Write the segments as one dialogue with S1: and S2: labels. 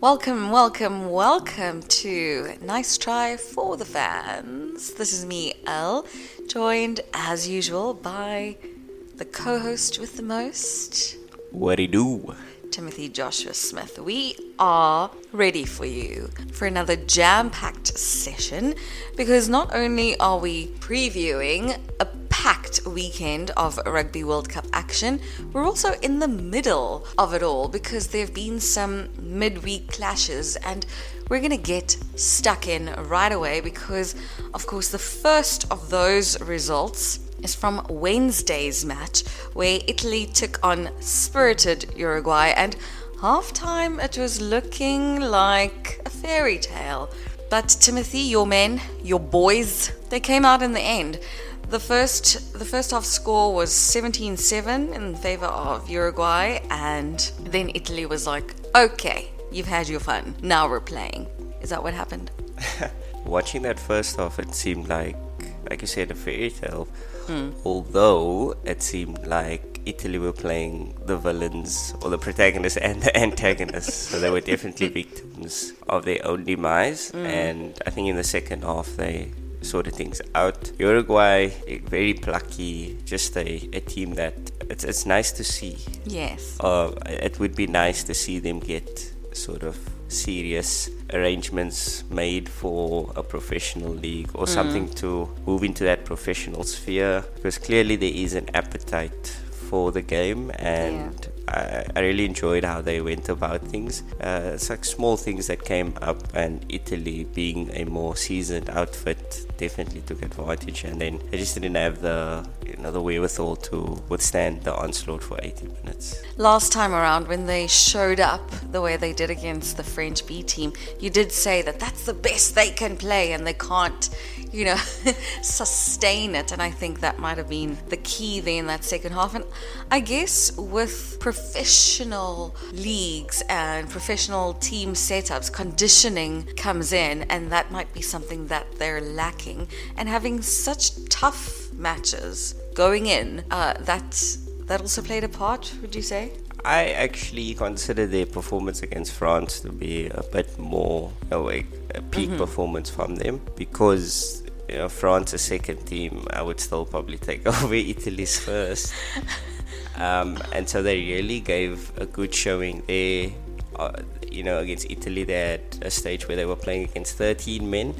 S1: Welcome, welcome, welcome to Nice Try for the Fans. This is me, Elle, joined as usual by the co host with the most,
S2: What do you do?
S1: Timothy Joshua Smith. We are ready for you for another jam packed session because not only are we previewing a packed weekend of Rugby World Cup action, we're also in the middle of it all because there have been some midweek clashes and we're going to get stuck in right away because, of course, the first of those results is from Wednesday's match where Italy took on spirited Uruguay and half time it was looking like a fairy tale. But Timothy, your men, your boys, they came out in the end. The first the first half score was 17-7 in favor of Uruguay and then Italy was like, "Okay, you've had your fun. Now we're playing." Is that what happened?
S2: Watching that first half, it seemed like, like you said, a fairy tale. Hmm. Although it seemed like Italy were playing the villains or the protagonists and the antagonists, so they were definitely victims of their own demise. Hmm. And I think in the second half, they sorted things out. Uruguay, very plucky, just a, a team that it's, it's nice to see.
S1: Yes.
S2: uh, it would be nice to see them get sort of serious arrangements made for a professional league or something to move into that professional sphere because clearly there is an appetite for the game and I, I really enjoyed how they went about things. Uh, small things that came up and Italy being a more seasoned outfit definitely took advantage. And then they just didn't have the you know the wherewithal to withstand the onslaught for 80 minutes.
S1: Last time around, when they showed up the way they did against the French B team, you did say that that's the best they can play and they can't, you know, sustain it. And I think that might have been the key there in that second half. And I guess with professional leagues and professional team setups, conditioning comes in, and that might be something that they're lacking. And having such tough matches going in, uh, that that also played a part, would you say?
S2: I actually consider their performance against France to be a bit more like a peak performance from them because you know, France's second team, I would still probably take over Italy's first. um, and so they really gave a good showing there. Uh, you know, against Italy, they had a stage where they were playing against 13 men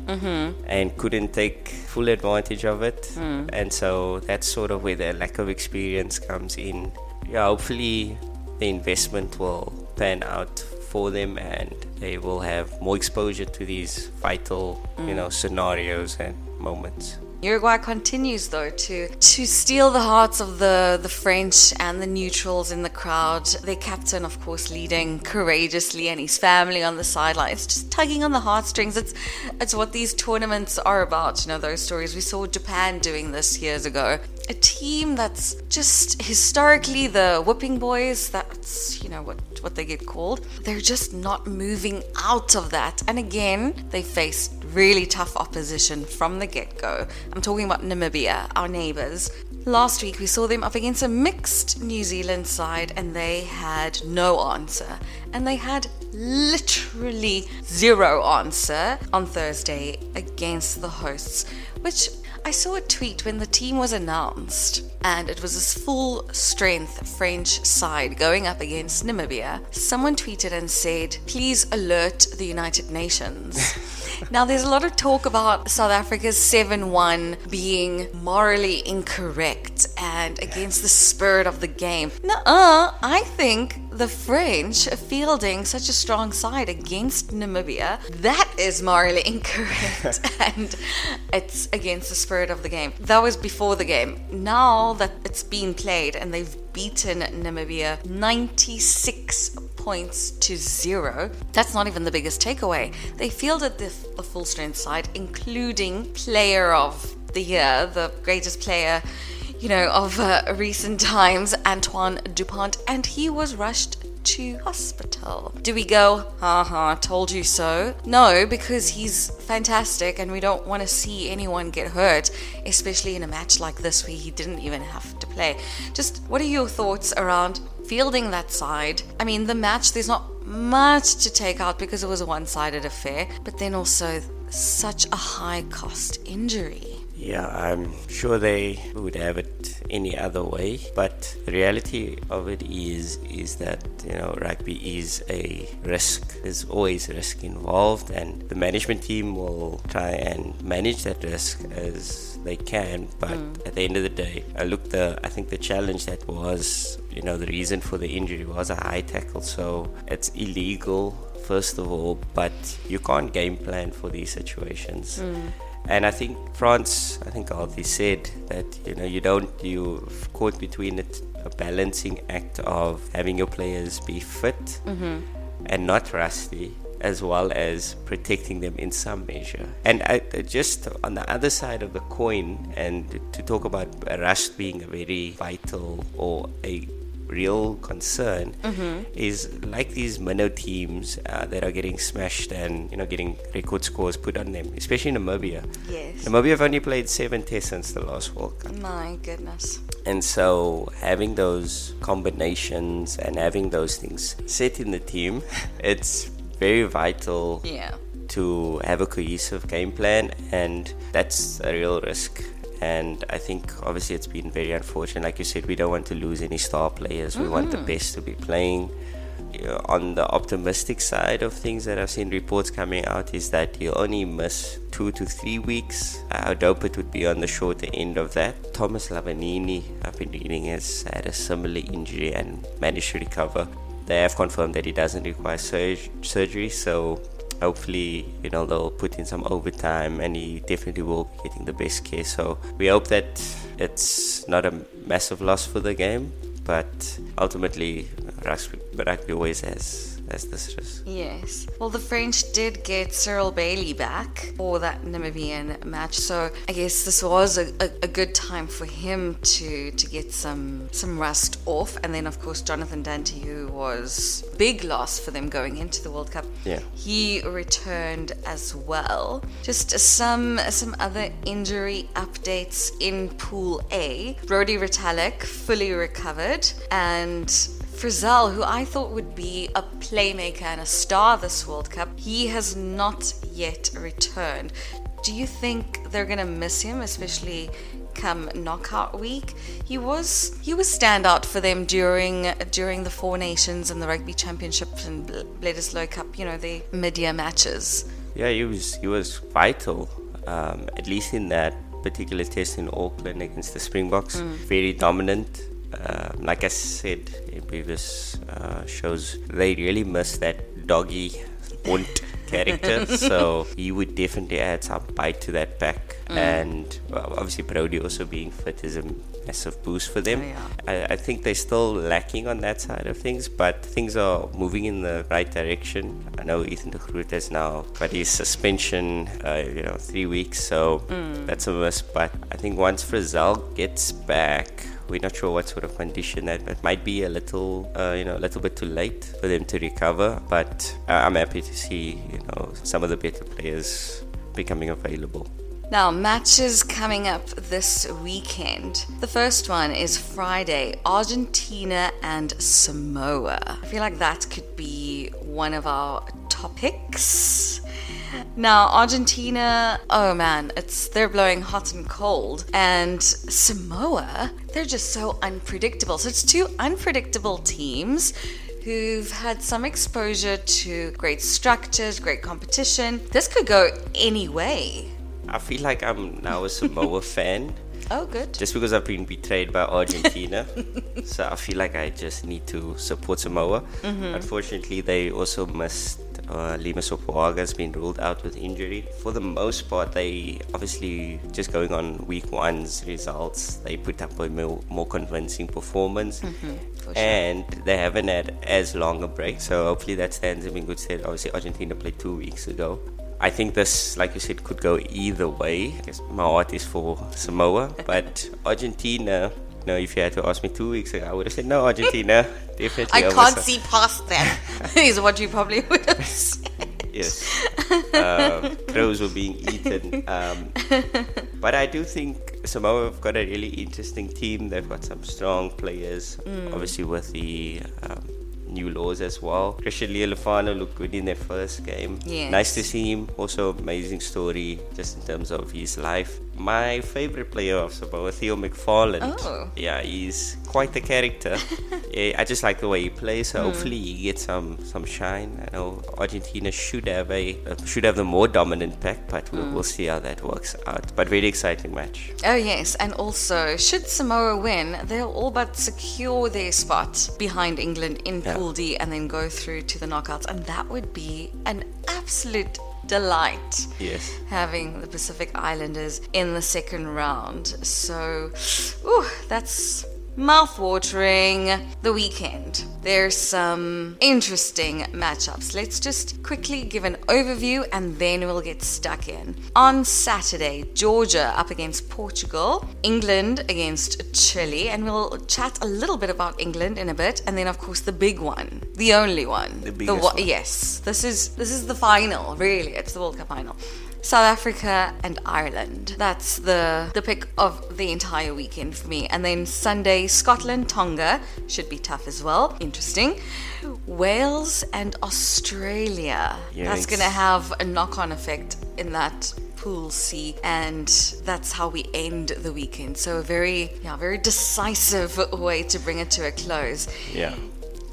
S2: and couldn't take full advantage of it. And so that's sort of where the lack of experience comes in. Yeah, hopefully the investment will pan out for them and they will have more exposure to these vital, you know, mm. scenarios and moments.
S1: Uruguay continues though to to steal the hearts of the the French and the neutrals in the crowd. Their captain, of course, leading courageously, and his family on the sidelines, just tugging on the heartstrings. It's it's what these tournaments are about. You know those stories. We saw Japan doing this years ago. A team that's just historically the whipping boys. That's you know what what they get called. They're just not moving out of that. And again, they faced really tough opposition from the get go. I'm talking about Namibia, our neighbors. Last week, we saw them up against a mixed New Zealand side, and they had no answer. And they had literally zero answer on Thursday against the hosts, which I saw a tweet when the team was announced, and it was this full strength French side going up against Namibia. Someone tweeted and said, Please alert the United Nations. now, there's a lot of talk about South Africa's 7 1 being morally incorrect and against the spirit of the game. Nuh uh, I think the French fielding such a strong side against Namibia, that is morally incorrect and it's against the spirit of the game. That was before the game. Now that it's been played and they've beaten Namibia 96 points to zero, that's not even the biggest takeaway. They fielded the, the full strength side, including player of the year, the greatest player you know, of uh, recent times, Antoine Dupont, and he was rushed to hospital. Do we go, haha, told you so? No, because he's fantastic and we don't want to see anyone get hurt, especially in a match like this where he didn't even have to play. Just what are your thoughts around fielding that side? I mean, the match, there's not much to take out because it was a one sided affair, but then also such a high cost injury.
S2: Yeah, I'm sure they would have it any other way, but the reality of it is is that you know rugby is a risk. There's always risk involved, and the management team will try and manage that risk as they can. But mm. at the end of the day, I look the I think the challenge that was you know the reason for the injury was a high tackle, so it's illegal first of all, but you can't game plan for these situations. Mm and I think France, I think Aldi said that you know you don't you caught between it a balancing act of having your players be fit mm-hmm. and not rusty, as well as protecting them in some measure. And I, just on the other side of the coin, and to talk about rust being a very vital or a real concern mm-hmm. is like these minnow teams uh, that are getting smashed and you know getting record scores put on them, especially Namibia.
S1: Yes.
S2: Namibia have only played seven tests since the last World Cup.
S1: My goodness.
S2: And so having those combinations and having those things set in the team, it's very vital.
S1: Yeah.
S2: To have a cohesive game plan, and that's a real risk and I think obviously it's been very unfortunate. Like you said, we don't want to lose any star players. We mm-hmm. want the mm-hmm. best to be playing. You know, on the optimistic side of things that I've seen reports coming out is that you only miss two to three weeks. I hope it would be on the shorter end of that. Thomas Lavanini, I've been reading, has had a similar injury and managed to recover. They have confirmed that he doesn't require surgery, so hopefully you know they'll put in some overtime. And he definitely will be getting the best care. So we hope that it's not a massive loss for the game but ultimately rugby, rugby always has as this is.
S1: Yes. Well, the French did get Cyril Baille back for that Namibian match, so I guess this was a, a, a, good time for him to to get some some rust off. And then, of course, Jonathan Danty, who was big loss for them going into the World Cup,
S2: yeah,
S1: he returned as well. Just some some other injury updates in Pool A. Brodie Retallick fully recovered and Frizell, who I thought would be a playmaker and a star this World Cup, he has not yet returned. Do you think they're gonna miss him, especially come knockout week? He was he was standout for them during during the Four Nations and the Rugby Championship and Bledisloe Cup. You know the mid-year matches.
S2: Yeah, he was he was vital, um, at least in that particular test in Auckland against the Springboks. Mm. Very dominant uh, like I said in previous uh, shows, they really miss that doggy Bond character. so he would definitely add some bite to that pack. Mm. And well, obviously, Brodie also being fit is a massive boost for them. Oh, yeah. I, I, think they're still lacking on that side of things, but things are moving in the right direction. I know Ethan de Groot has now got his suspension, uh, you know, three weeks, so mm. that's a miss. But I think once Frizell gets back, we're not sure what sort of condition that it might be a little, uh, you know, a little bit too late for them to recover. But uh, I'm happy to see, you know, some of the better players becoming available.
S1: Now, matches coming up this weekend. The first one is Friday Argentina and Samoa. I feel like that could be one of our topics. Now, Argentina, oh man, it's they're blowing hot and cold. And Samoa, they're just so unpredictable. So it's two unpredictable teams who've had some exposure to great structures, great competition. This could go any way.
S2: I feel like I'm now a Samoa fan.
S1: Oh, good.
S2: Just because I've been betrayed by Argentina. so I feel like I just need to support Samoa. Mm-hmm. Unfortunately, they also missed uh, Lima Sopoaga has been ruled out with injury. For the most part, they obviously just going on week one's results, they put up a more, more convincing performance. Mm-hmm, sure. And they haven't had as long a break, so hopefully that stands them in good stead. Obviously, Argentina played two weeks ago. I think this, like you said, could go either way. My heart is for Samoa, but Argentina you know, if you had to ask me two weeks ago, I would have said no, Argentina. Definitely.
S1: I can't see past that. is what you probably would have said.
S2: Yes. Uh, crows were being eaten. Um, but I do think Samoa have got a really interesting team. They've got some strong players, mm. obviously with the um, new laws as well. Christian Leali'ifano looked good in their first game.
S1: Yes.
S2: Nice to see him. Also, amazing story just in terms of his life. My favorite player of Samoa, Theo McFarland.
S1: Oh.
S2: Yeah, he's quite the character. Eh, I just like the way he plays. So hmm. hopefully he gets some some shine. I know Argentina should have a uh, should have the more dominant pack, but we'll, hmm. we'll see how that works out. But really exciting match.
S1: Oh, yes, and also, should Samoa win, they'll all but secure their spot behind England in
S2: Yeah.
S1: Pool D and then go through to the knockouts, and that would be an absolute delight.
S2: Yes.
S1: Having the Pacific Islanders in the second round. So, ooh, that's mouth-watering. The weekend. There's some interesting matchups. Let's just quickly give an overview and then we'll get stuck in. On Saturday, Georgia up against Portugal, England against Chile, and we'll chat a little bit about England in a bit, and then of course the big one, the only one,
S2: The biggest
S1: wa-
S2: one.
S1: yes, this is this is the final. Really, it's the World Cup final. South Africa and Ireland. That's the the pick of the entire weekend for me. And then Sunday, Scotland, Tonga should be tough as well. Interesting. Wales and Australia. That's going to have a knock-on effect in that pool C and that's how we end the weekend. So a very yeah, very decisive way to bring it to a close.
S2: Yeah.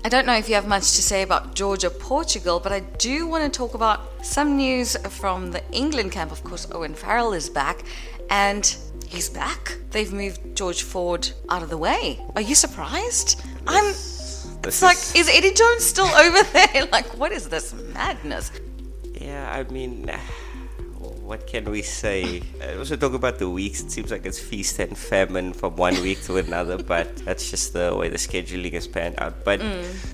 S1: I don't know if you have much to say about Georgia, Portugal, but I do want to talk about some news from the England camp. Of course, Owen Farrell is back, and he's back. They've moved George Ford out of the way. Are you surprised? I'm.
S2: This
S1: It's like,
S2: is-
S1: is Eddie Jones still over there? Like, what is this madness?
S2: Yeah, I mean, what can we say? I also talk about the weeks. It seems like it's feast and famine from one week to another, but that's just the way the scheduling is panned out. But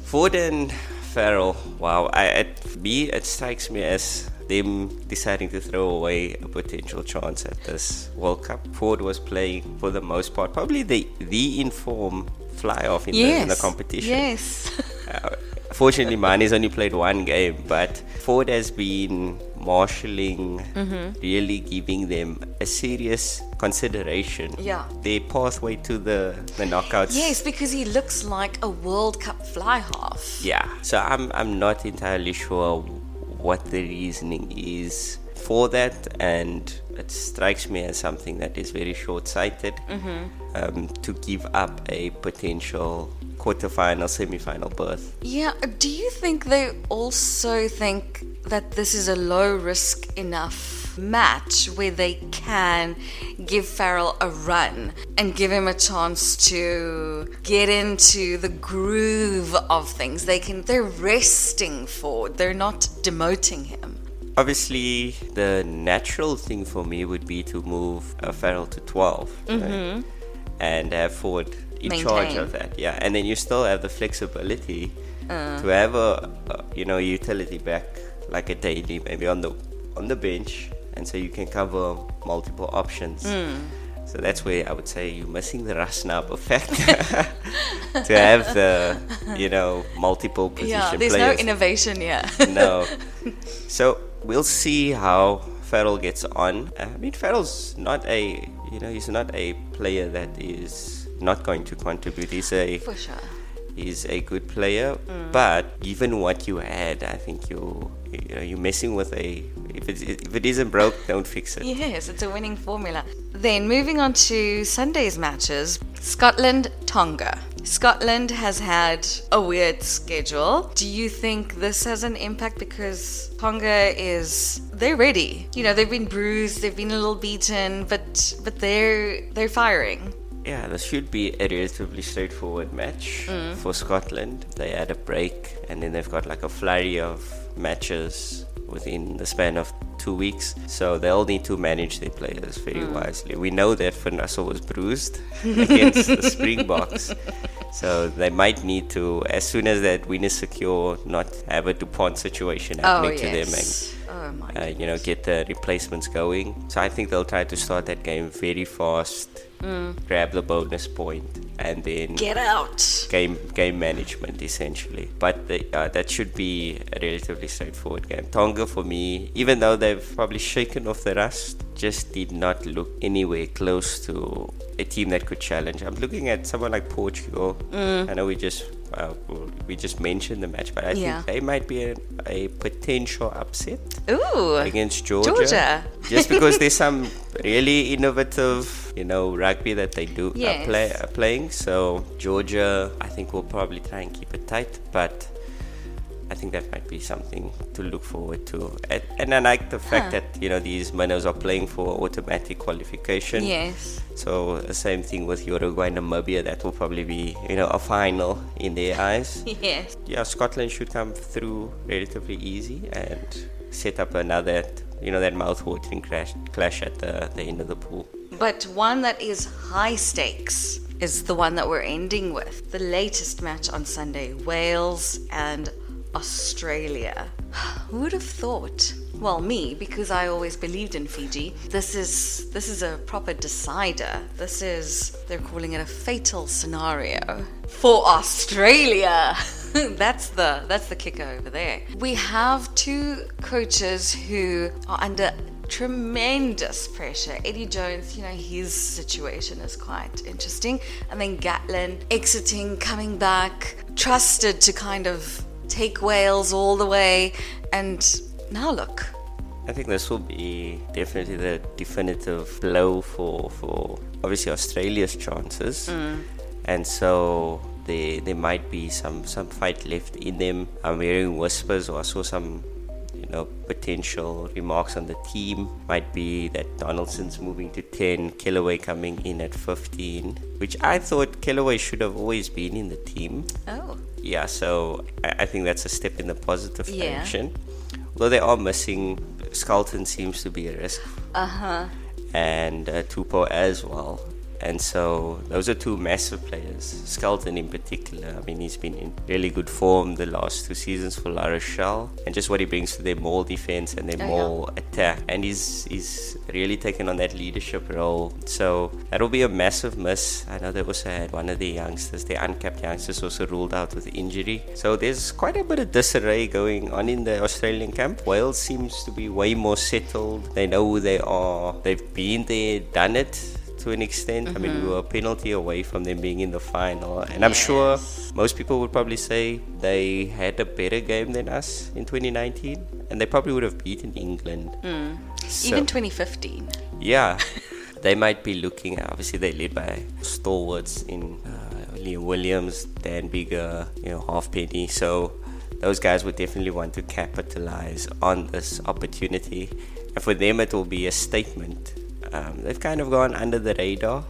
S2: Ford and Farrell, wow, I, it, me, it strikes me as them deciding to throw away a potential chance at this World Cup. Ford was playing for the most part, probably the the inform fly half in, the, in the
S1: Yes.
S2: competition.
S1: Yes.
S2: Uh, fortunately, Mane's only played one game, but Ford has been marshalling,
S1: Mm-hmm.
S2: really giving them a serious consideration.
S1: Yeah.
S2: Their pathway to the, the knockouts.
S1: yes, because he looks like a World Cup fly half.
S2: Yeah. So I'm I'm not entirely sure what the reasoning is for that, and it strikes me as something that is very short-sighted um, to give up a potential quarterfinal, semi-final berth.
S1: Yeah, do you think they also think that this is a low risk enough match where they can give Farrell a run and give him a chance to get into the groove of things? They can they're resting Ford. They're not demoting him.
S2: Obviously, the natural thing for me would be to move uh, Farrell to 12 right? and have Ford in charge of that. Yeah, and then you still have the flexibility to have a, a you know utility back like a Daly, maybe on the on the bench, and so you can cover multiple options. Hmm. So that's where I would say you're missing the Rasnab effect to have the you know multiple position
S1: Yeah, there's
S2: players.
S1: no innovation here.
S2: no. So we'll see how Farrell gets on. I mean, Farrell's not a you know he's not a player that is not going to contribute. He's a
S1: For sure.
S2: He's a good player, mm. but given what you had, I think you you know you're messing with a if it if it isn't broke, don't fix it.
S1: Yes, it's a winning formula. Then moving on to Sunday's matches Scotland, Tonga. Scotland has had a weird schedule. Do you think this has an impact because Tonga is they're ready. You know, they've been bruised, they've been a little beaten, but but they're they're firing.
S2: Yeah, this should be a relatively straightforward match for Scotland. They had a break and then they've got like a flurry of matches within the span of two weeks. So they'll need to manage their players very wisely. We know that Russell was bruised against the Springboks. So they might need to, as soon as that win is secure, not have a Dupont situation
S1: Oh
S2: happening to them and.
S1: Oh my
S2: uh, you know, get the replacements going. So I think they'll try to start that game very fast, grab the bonus point, and then
S1: Get out.
S2: game game management essentially. But the, uh, that should be a relatively straightforward game. Tonga for me, even though they've probably shaken off the rust, just did not look anywhere close to a team that could challenge. I'm looking at someone like Portugal. I know we just uh, we just mentioned the match, but I
S1: Yeah.
S2: think they might be a, a potential upset
S1: Ooh.
S2: against Georgia.
S1: Georgia.
S2: just because there's some really innovative, you know, rugby that they do
S1: Yes.
S2: are, play, are playing. So Georgia, I think will probably try and keep it tight, but I think that might be something to look forward to. And, and I like the fact
S1: Huh.
S2: that you know these minnows are playing for automatic qualification.
S1: Yes.
S2: So the same thing with Uruguay and Namibia. That will probably be you know a final in their eyes.
S1: Yes.
S2: yeah, Scotland should come through relatively easy and set up another, you know, that mouth-watering clash, clash at the, the end of the pool.
S1: But one that is high stakes is the one that we're ending with. The latest match on Sunday Wales and Australia. Who would have thought? Well, me, because I always believed in Fiji. This is this is a proper decider. This is they're calling it a fatal scenario for Australia. that's the that's the kicker over there. We have two coaches who are under tremendous pressure. Eddie Jones, you know, his situation is quite interesting. And then Gatland exiting, coming back, trusted to kind of take Wales all the way. And now look.
S2: I think this will be definitely the definitive blow for, for obviously Australia's chances. Mm. And so there, there might be some, some fight left in them. I'm hearing whispers or I saw some you know, potential remarks on the team might be that Donaldson's moving to 10, Kellaway coming in at 15, which I thought Kellaway should have always been in the team.
S1: Oh.
S2: Yeah, so I, I think that's a step in the positive
S1: Yeah.
S2: direction. Although they are missing, Skelton seems to be a risk,
S1: Uh huh.
S2: and uh, Tupou as well. And so those are two massive players. Skelton in particular, I mean, he's been in really good form the last two seasons for La Rochelle, and just what he brings to their maul defense and their
S1: Oh, yeah.
S2: attack. And he's he's really taken on that leadership role. So that'll be a massive miss. I know they also had one of the youngsters, the uncapped youngsters, also ruled out with injury. So there's quite a bit of disarray going on in the Australian camp. Wales seems to be way more settled. They know who they are. They've been there, done it to an extent. I mean, we were a penalty away from them being in the final, and I'm sure most people would probably say they had a better game than us in 2019, and they probably would have beaten England. So-
S1: Even 2015.
S2: yeah, they might be looking. Obviously, they're led by stalwarts in uh, Liam Williams, Dan Biggar, you know, Halfpenny. So those guys would definitely want to capitalize on this opportunity, and for them, it will be a statement. Um, they've kind of gone under the radar.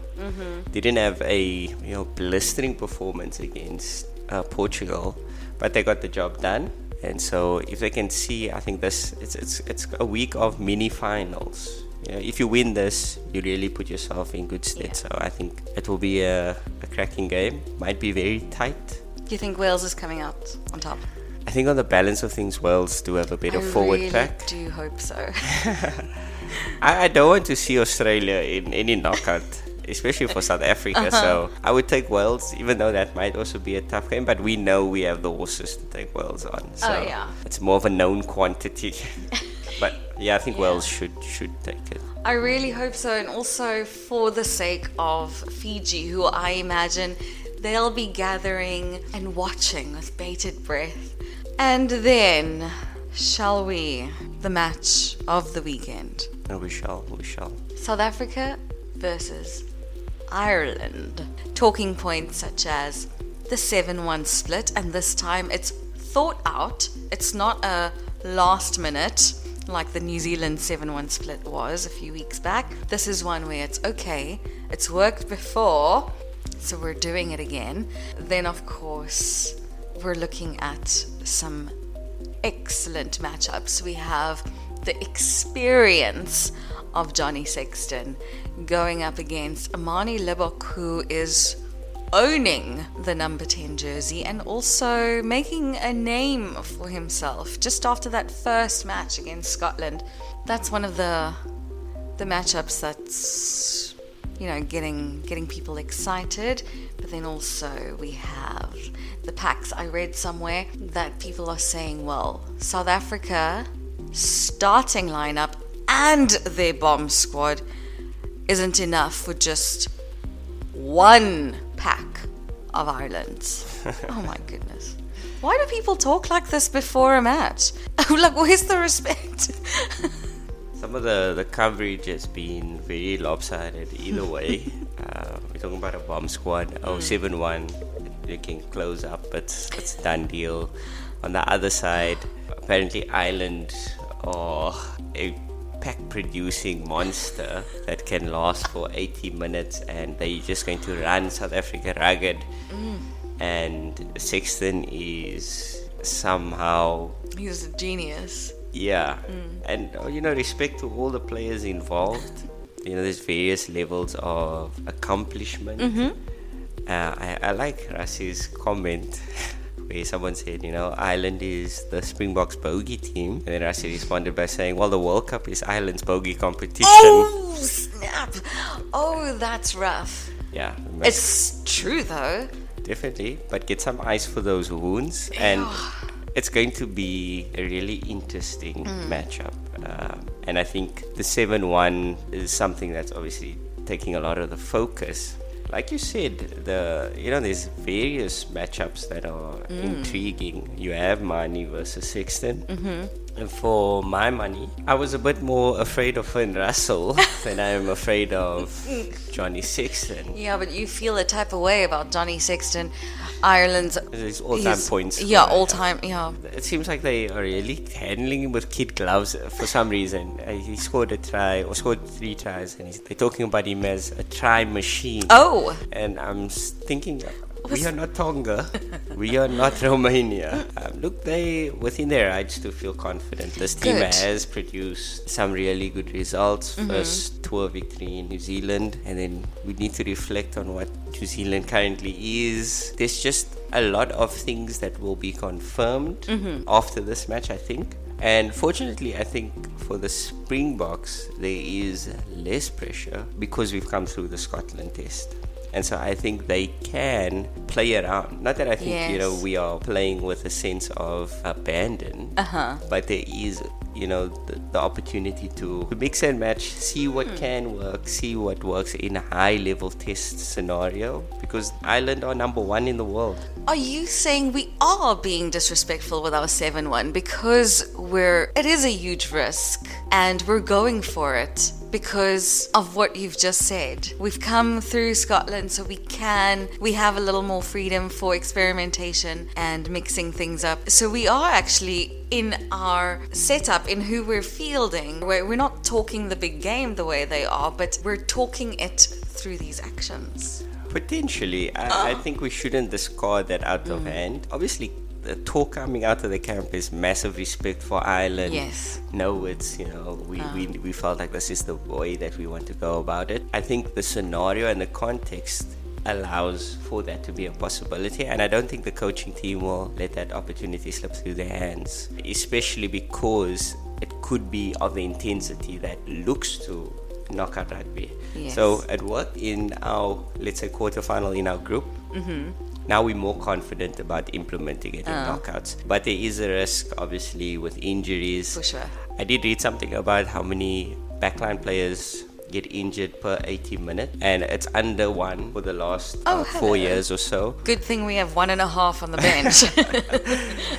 S2: They didn't have a you know blistering performance against uh, Portugal, but they got the job done. And so, if they can see, I think this it's it's it's a week of mini finals. You know, if you win this, you really put yourself in good stead. So I think it will be a, a cracking game. Might be very tight.
S1: Do you think Wales is coming out on top?
S2: I think on the balance of things, Wales do have a better
S1: I
S2: forward
S1: really
S2: pack.
S1: do hope so.
S2: I, I don't want to see Australia in any knockout, especially for South Africa. Uh-huh. So I would take Wales, even though that might also be a tough game. But we know we have the horses to take Wales on. Oh, so
S1: Oh, yeah.
S2: it's more of a known quantity. but yeah, I think
S1: Yeah.
S2: Wales should should take it.
S1: I really hope so, and also for the sake of Fiji, who I imagine they'll be gathering and watching with bated breath. And then, shall we, the match of the weekend
S2: And we shall, we shall.
S1: South Africa versus Ireland. Talking points such as the 7 1 split, and this time it's thought out, it's not a last minute like the New Zealand 7 1 split was a few weeks back. This is one where it's okay, it's worked before, so we're doing it again. Then, of course, we're looking at some excellent matchups. We have the experience of Johnny Sexton going up against Amani Libbok, who is owning the number 10 jersey and also making a name for himself just after that first match against Scotland. That's one of the the matchups that's you know getting getting people excited but then also we have the packs i read somewhere that people are saying well south africa starting lineup and their bomb squad isn't enough for just one pack of Ireland. oh my goodness. Why do people talk like this before a match? like, where's the respect?
S2: Some of the, the coverage has been very lopsided either way. uh, we're talking about a bomb squad, oh, 7 1. They can close up, it's, it's a done deal. On the other side, apparently, Ireland are a pack producing monster that can last for 80 minutes and they're just going to run South Africa rugged. Mm. And Sexton is somehow.
S1: He's a genius
S2: yeah, mm. and uh, you know, respect to all the players involved. you know, there's various levels of accomplishment. Mm-hmm. Uh, I, I like Rassie's comment where someone said, you know, Ireland is the Springboks bogey team. And then Rassie responded by saying, well, the World Cup is Ireland's bogey competition.
S1: Oh, snap. Oh, that's rough.
S2: Yeah.
S1: It's true, though.
S2: Definitely. But get some ice for those wounds. And it's going to be a really interesting mm. matchup. Um, and I think the 7 1 is something that's obviously taking a lot of the focus. Like you said, the you know there's various matchups that are mm. intriguing. You have Manie versus Sexton. Mm-hmm for my money, I was a bit more afraid of Finn Russell than I am afraid of Johnny Sexton.
S1: Yeah, but you feel a type of way about Johnny Sexton. Ireland's
S2: his all-time points.
S1: Yeah, all-time. Yeah.
S2: It seems like they are really handling him with kid gloves for some reason. Uh, he scored a try or scored three tries, and they're talking about him as a try machine.
S1: Oh.
S2: And I'm thinking, we are not Tonga. we are not Romania. Um, look, they within their rights to feel confident. This team good. has produced some really good results. Mm-hmm. First tour victory in New Zealand, and then we need to reflect on what New Zealand currently is. There's just a lot of things that will be confirmed mm-hmm. after this match, I think. And fortunately, I think for the Springboks, there is less pressure because we've come through the Scotland test and so I think they can play around. Not that I think yes. you know we are playing with a sense of abandon, uh-huh. but there is you know the, the opportunity to, mix and match, see what hmm. can work, see what works in a high level test scenario. Because Ireland are number one in the world.
S1: Are you saying we are being disrespectful with our seven one because we're it is a huge risk and we're going for it? Because of what you've just said. We've come through Scotland so we can, we have a little more freedom for experimentation and mixing things up. So we are actually in our setup, in who we're fielding, where we're not talking the big game the way they are, but we're talking it through these actions.
S2: Potentially, I, oh. I think we shouldn't discard that out mm. of hand. Obviously, the talk coming out of the camp is massive respect for Ireland.
S1: Yes.
S2: No, it's, you know, we, oh. we, we felt like this is the way that we want to go about it. I think the scenario and the context allows for that to be a possibility. And I don't think the coaching team will let that opportunity slip through their hands, especially because it could be of the intensity that looks to knockout rugby. Yes. So it worked in our, let's say, quarterfinal in our group. Mm-hmm now we're more confident about implementing it in uh. knockouts. But there is a risk, obviously, with injuries.
S1: For sure.
S2: I did read something about how many backline players get injured per 80 minutes, and it's under one for the last oh, uh, four years or so.
S1: Good thing we have one and a half on the bench.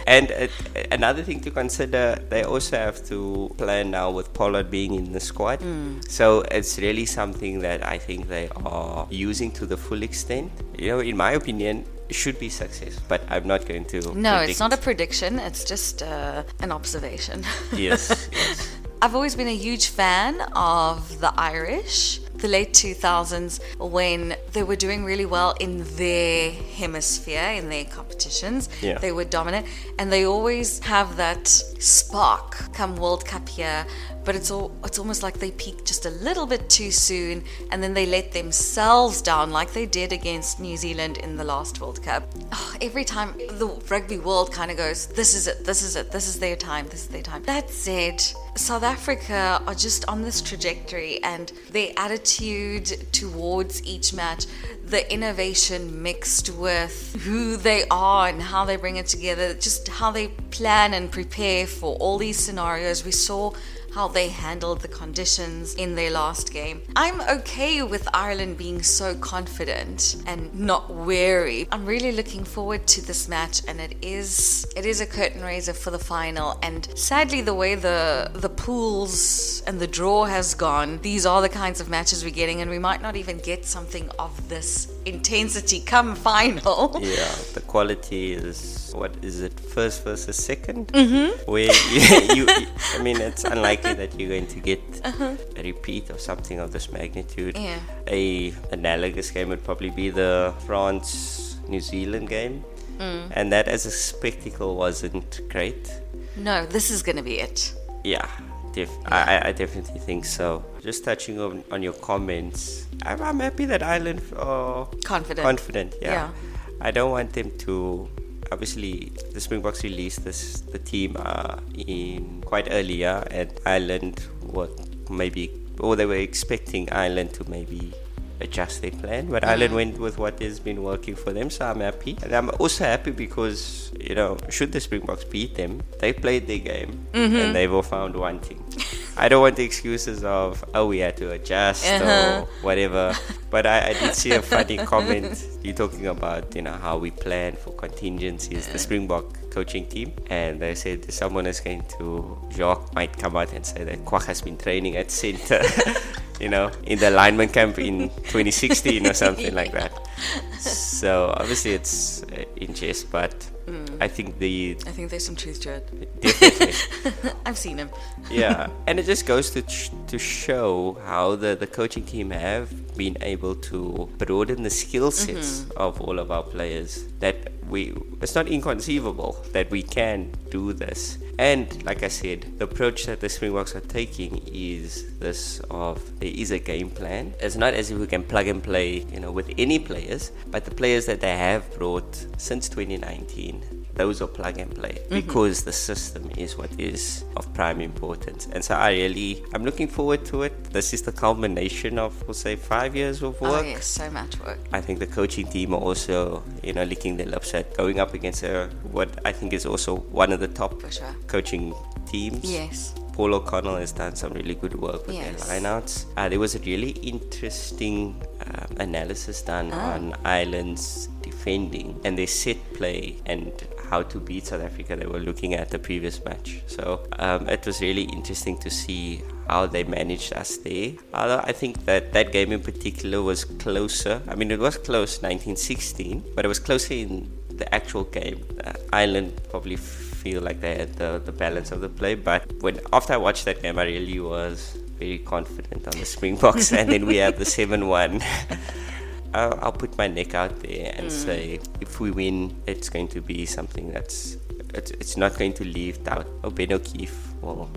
S2: and uh, another thing to consider, they also have to plan now with Pollard being in the squad. Mm. So it's really something that I think they are using to the full extent. You know, in my opinion, should be success, but I'm not going to.
S1: No, predict. it's not a prediction. It's just uh, an observation.
S2: yes, yes.
S1: I've always been a huge fan of the Irish the late 2000s when they were doing really well in their hemisphere, in their competitions. Yeah. They were dominant and they always have that spark come World Cup here but it's all it's almost like they peak just a little bit too soon and then they let themselves down like they did against New Zealand in the last World Cup. Oh, every time the rugby world kind of goes, this is it, this is it, this is their time, this is their time. That said, South Africa are just on this trajectory and their attitude towards each match, the innovation mixed with who they are and how they bring it together, just how they plan and prepare for all these scenarios. We saw how they handled the conditions in their last game. I'm okay with Ireland being so confident and not wary. I'm really looking forward to this match and it is it is a curtain raiser for the final and sadly the way the the pools and the draw has gone, these are the kinds of matches we're getting and we might not even get something of this intensity come final.
S2: Yeah, the quality is what is it first versus 2nd mm-hmm. where you, you, I mean it's unlikely that you're going to get uh-huh. a repeat of something of this magnitude.
S1: Yeah.
S2: A analogous game would probably be the France New Zealand game. Mm. And that as a spectacle wasn't great.
S1: No, this is going to be it.
S2: Yeah, def- yeah. I, I definitely think so. Just touching on, on your comments, I'm, I'm happy that Ireland are
S1: confident.
S2: Confident, yeah. yeah. I don't want them to. Obviously, the Springboks released this the team uh, in quite earlier, and Ireland what maybe or they were expecting Ireland to maybe adjust their plan. But mm. Ireland went with what has been working for them, so I'm happy. And I'm also happy because, you know, should the Springboks beat them, they played their game mm-hmm. and they've all found one thing. I don't want the excuses of, oh, we had to adjust uh-huh. or whatever. But I, I, did see a funny comment. You're talking about, you know, how we plan for contingencies, the Springbok coaching team. And they said someone is going to, Jacques might come out and say that Kwagga has been training at center. you know, in the lineman camp in 2016 or something like that. So obviously it's uh, in jest, but mm. I think the
S1: I think there's some truth to it.
S2: Definitely,
S1: I've seen him.
S2: yeah, and it just goes to ch- to show how the the coaching team have been able to broaden the skill sets mm-hmm. of all of our players. That we it's not inconceivable that we can do this and like I said, the approach that the Springboks are taking is this of there is a game plan. It's not as if we can plug and play, you know, with any players, but the players that they have brought since 2019 those are plug and play mm-hmm. because the system is what is of prime importance. And so I really, I'm looking forward to it. This is the culmination of, we'll say, five years of oh, work.
S1: Oh yes, so much work.
S2: I think the coaching team are also, you know, licking their lips at going up against a, what I think is also one of the top
S1: sure.
S2: coaching teams.
S1: Yes.
S2: Paul O'Connell has done some really good work with yes. their lineouts. Uh, there was a really interesting uh, analysis done ah. on Ireland's defending and their set play and how to beat South Africa. They were looking at the previous match. So um, it was really interesting to see how they managed us there. Although I think that that game in particular was closer. I mean, it was close 1916, but it was closer in the actual game. Uh, Ireland probably feel like they had the, the balance of the play, but when after I watched that game, I really was very confident on the Springboks, and then we have the 7 1. I'll, I'll, put my neck out there and mm. say if we win, it's going to be something that's it's, it's not going to leave doubt. Oh, Ben O'Keeffe will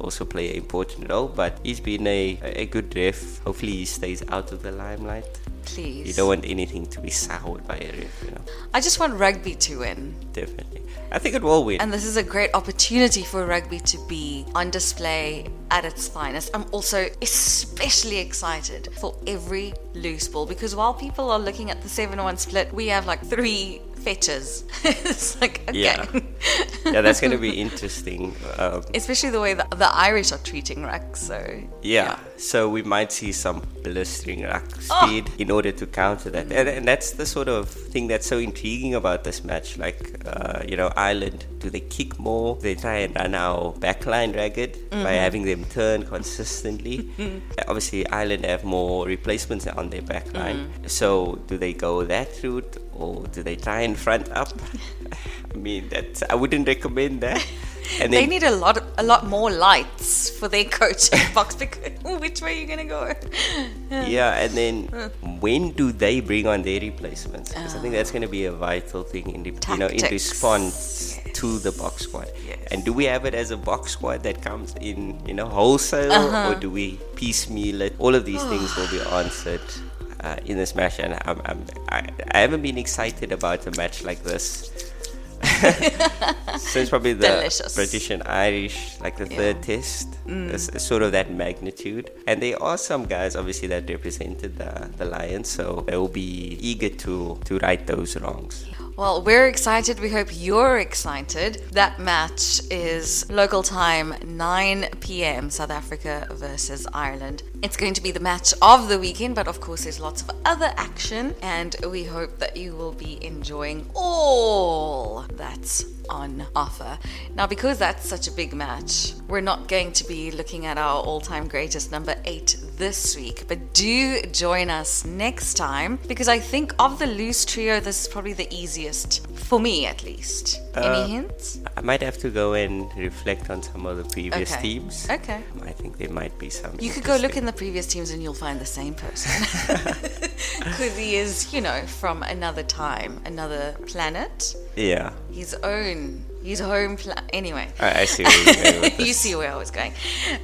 S2: also play an important role, but he's been a, a good ref. Hopefully, he stays out of the limelight.
S1: Please.
S2: You don't want anything to be soured by a ref, you know.
S1: I just want rugby to win.
S2: Definitely. I think it will win.
S1: And this is a great opportunity for rugby to be on display at its finest. I'm also especially excited for every loose ball because while people are looking at the 7 1 split, we have like three fetches. it's like, okay.
S2: Yeah, yeah that's going to be interesting.
S1: Um, Especially the way the, the Irish are treating ruck. So,
S2: yeah. yeah. So we might see some blistering oh. speed oh. in order to counter that. And, and, that's the sort of thing that's so intriguing about this match. Like, uh, you know, Ireland, do they kick more? They try and run our backline ragged mm-hmm. by having them turn consistently. Obviously, Ireland have more replacements on their backline. Mm. So do they go that route? or do they try and front up? I mean, that I wouldn't recommend that.
S1: And they need a lot, a lot more lights for their coaching box because which way are you gonna go?
S2: yeah, and then when do they bring on their replacements? Because I think that's gonna be a vital thing in the, you know in response yes. to the bomb squad. Yes. And do we have it as a bomb squad that comes in you know wholesale, uh-huh. or do we piecemeal it? All of these things will be answered uh, in this match, and I'm, I'm, I, I haven't been excited about a match like this since probably the
S1: Delicious.
S2: British and Irish, like the yeah. third test, mm. it's, it's sort of that magnitude. And there are some guys, obviously, that represented the, the Lions, so they will be eager to to right those wrongs.
S1: Well, we're excited. We hope you're excited. That match is local time 9 p.m. South Africa versus Ireland. It's going to be the match of the weekend, but of course, there's lots of other action, and we hope that you will be enjoying all that's on offer. Now, because that's such a big match, we're not going to be looking at our all time greatest number eight this week, but do join us next time because I think of the loose trio, this is probably the easiest, for me at least.
S2: Uh,
S1: Any hints?
S2: I might have to go and reflect on some of the previous
S1: Okay.
S2: teams.
S1: Okay.
S2: I think there might be some.
S1: You could go look in the previous teams and you'll find the same person. Because he is, you know, from another time, another planet,
S2: Yeah,
S1: his own, his home planet. Anyway.
S2: I, I see where you're going with
S1: you see where I was going.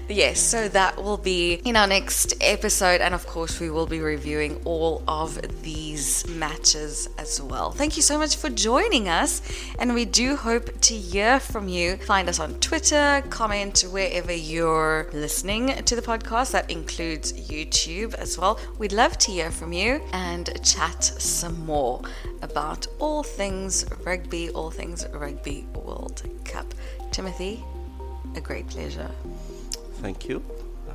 S1: Yes, so that will be in our next episode, and of course, we will be reviewing all of these matches as well. Thank you so much for joining us, and we do hope to hear from you. Find us on Twitter, comment wherever you're listening to the podcast, that includes YouTube as well. We'd love to hear from you and chat some more about all things rugby, all things Rugby World Cup. Timothy, a great pleasure.
S2: Thank you.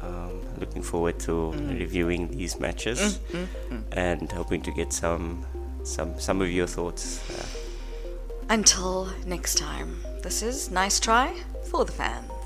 S2: Um, looking forward to
S1: Mm.
S2: reviewing these matches and hoping to get some some some of your thoughts. Uh,
S1: Until next time, this is Nice Try for the fans.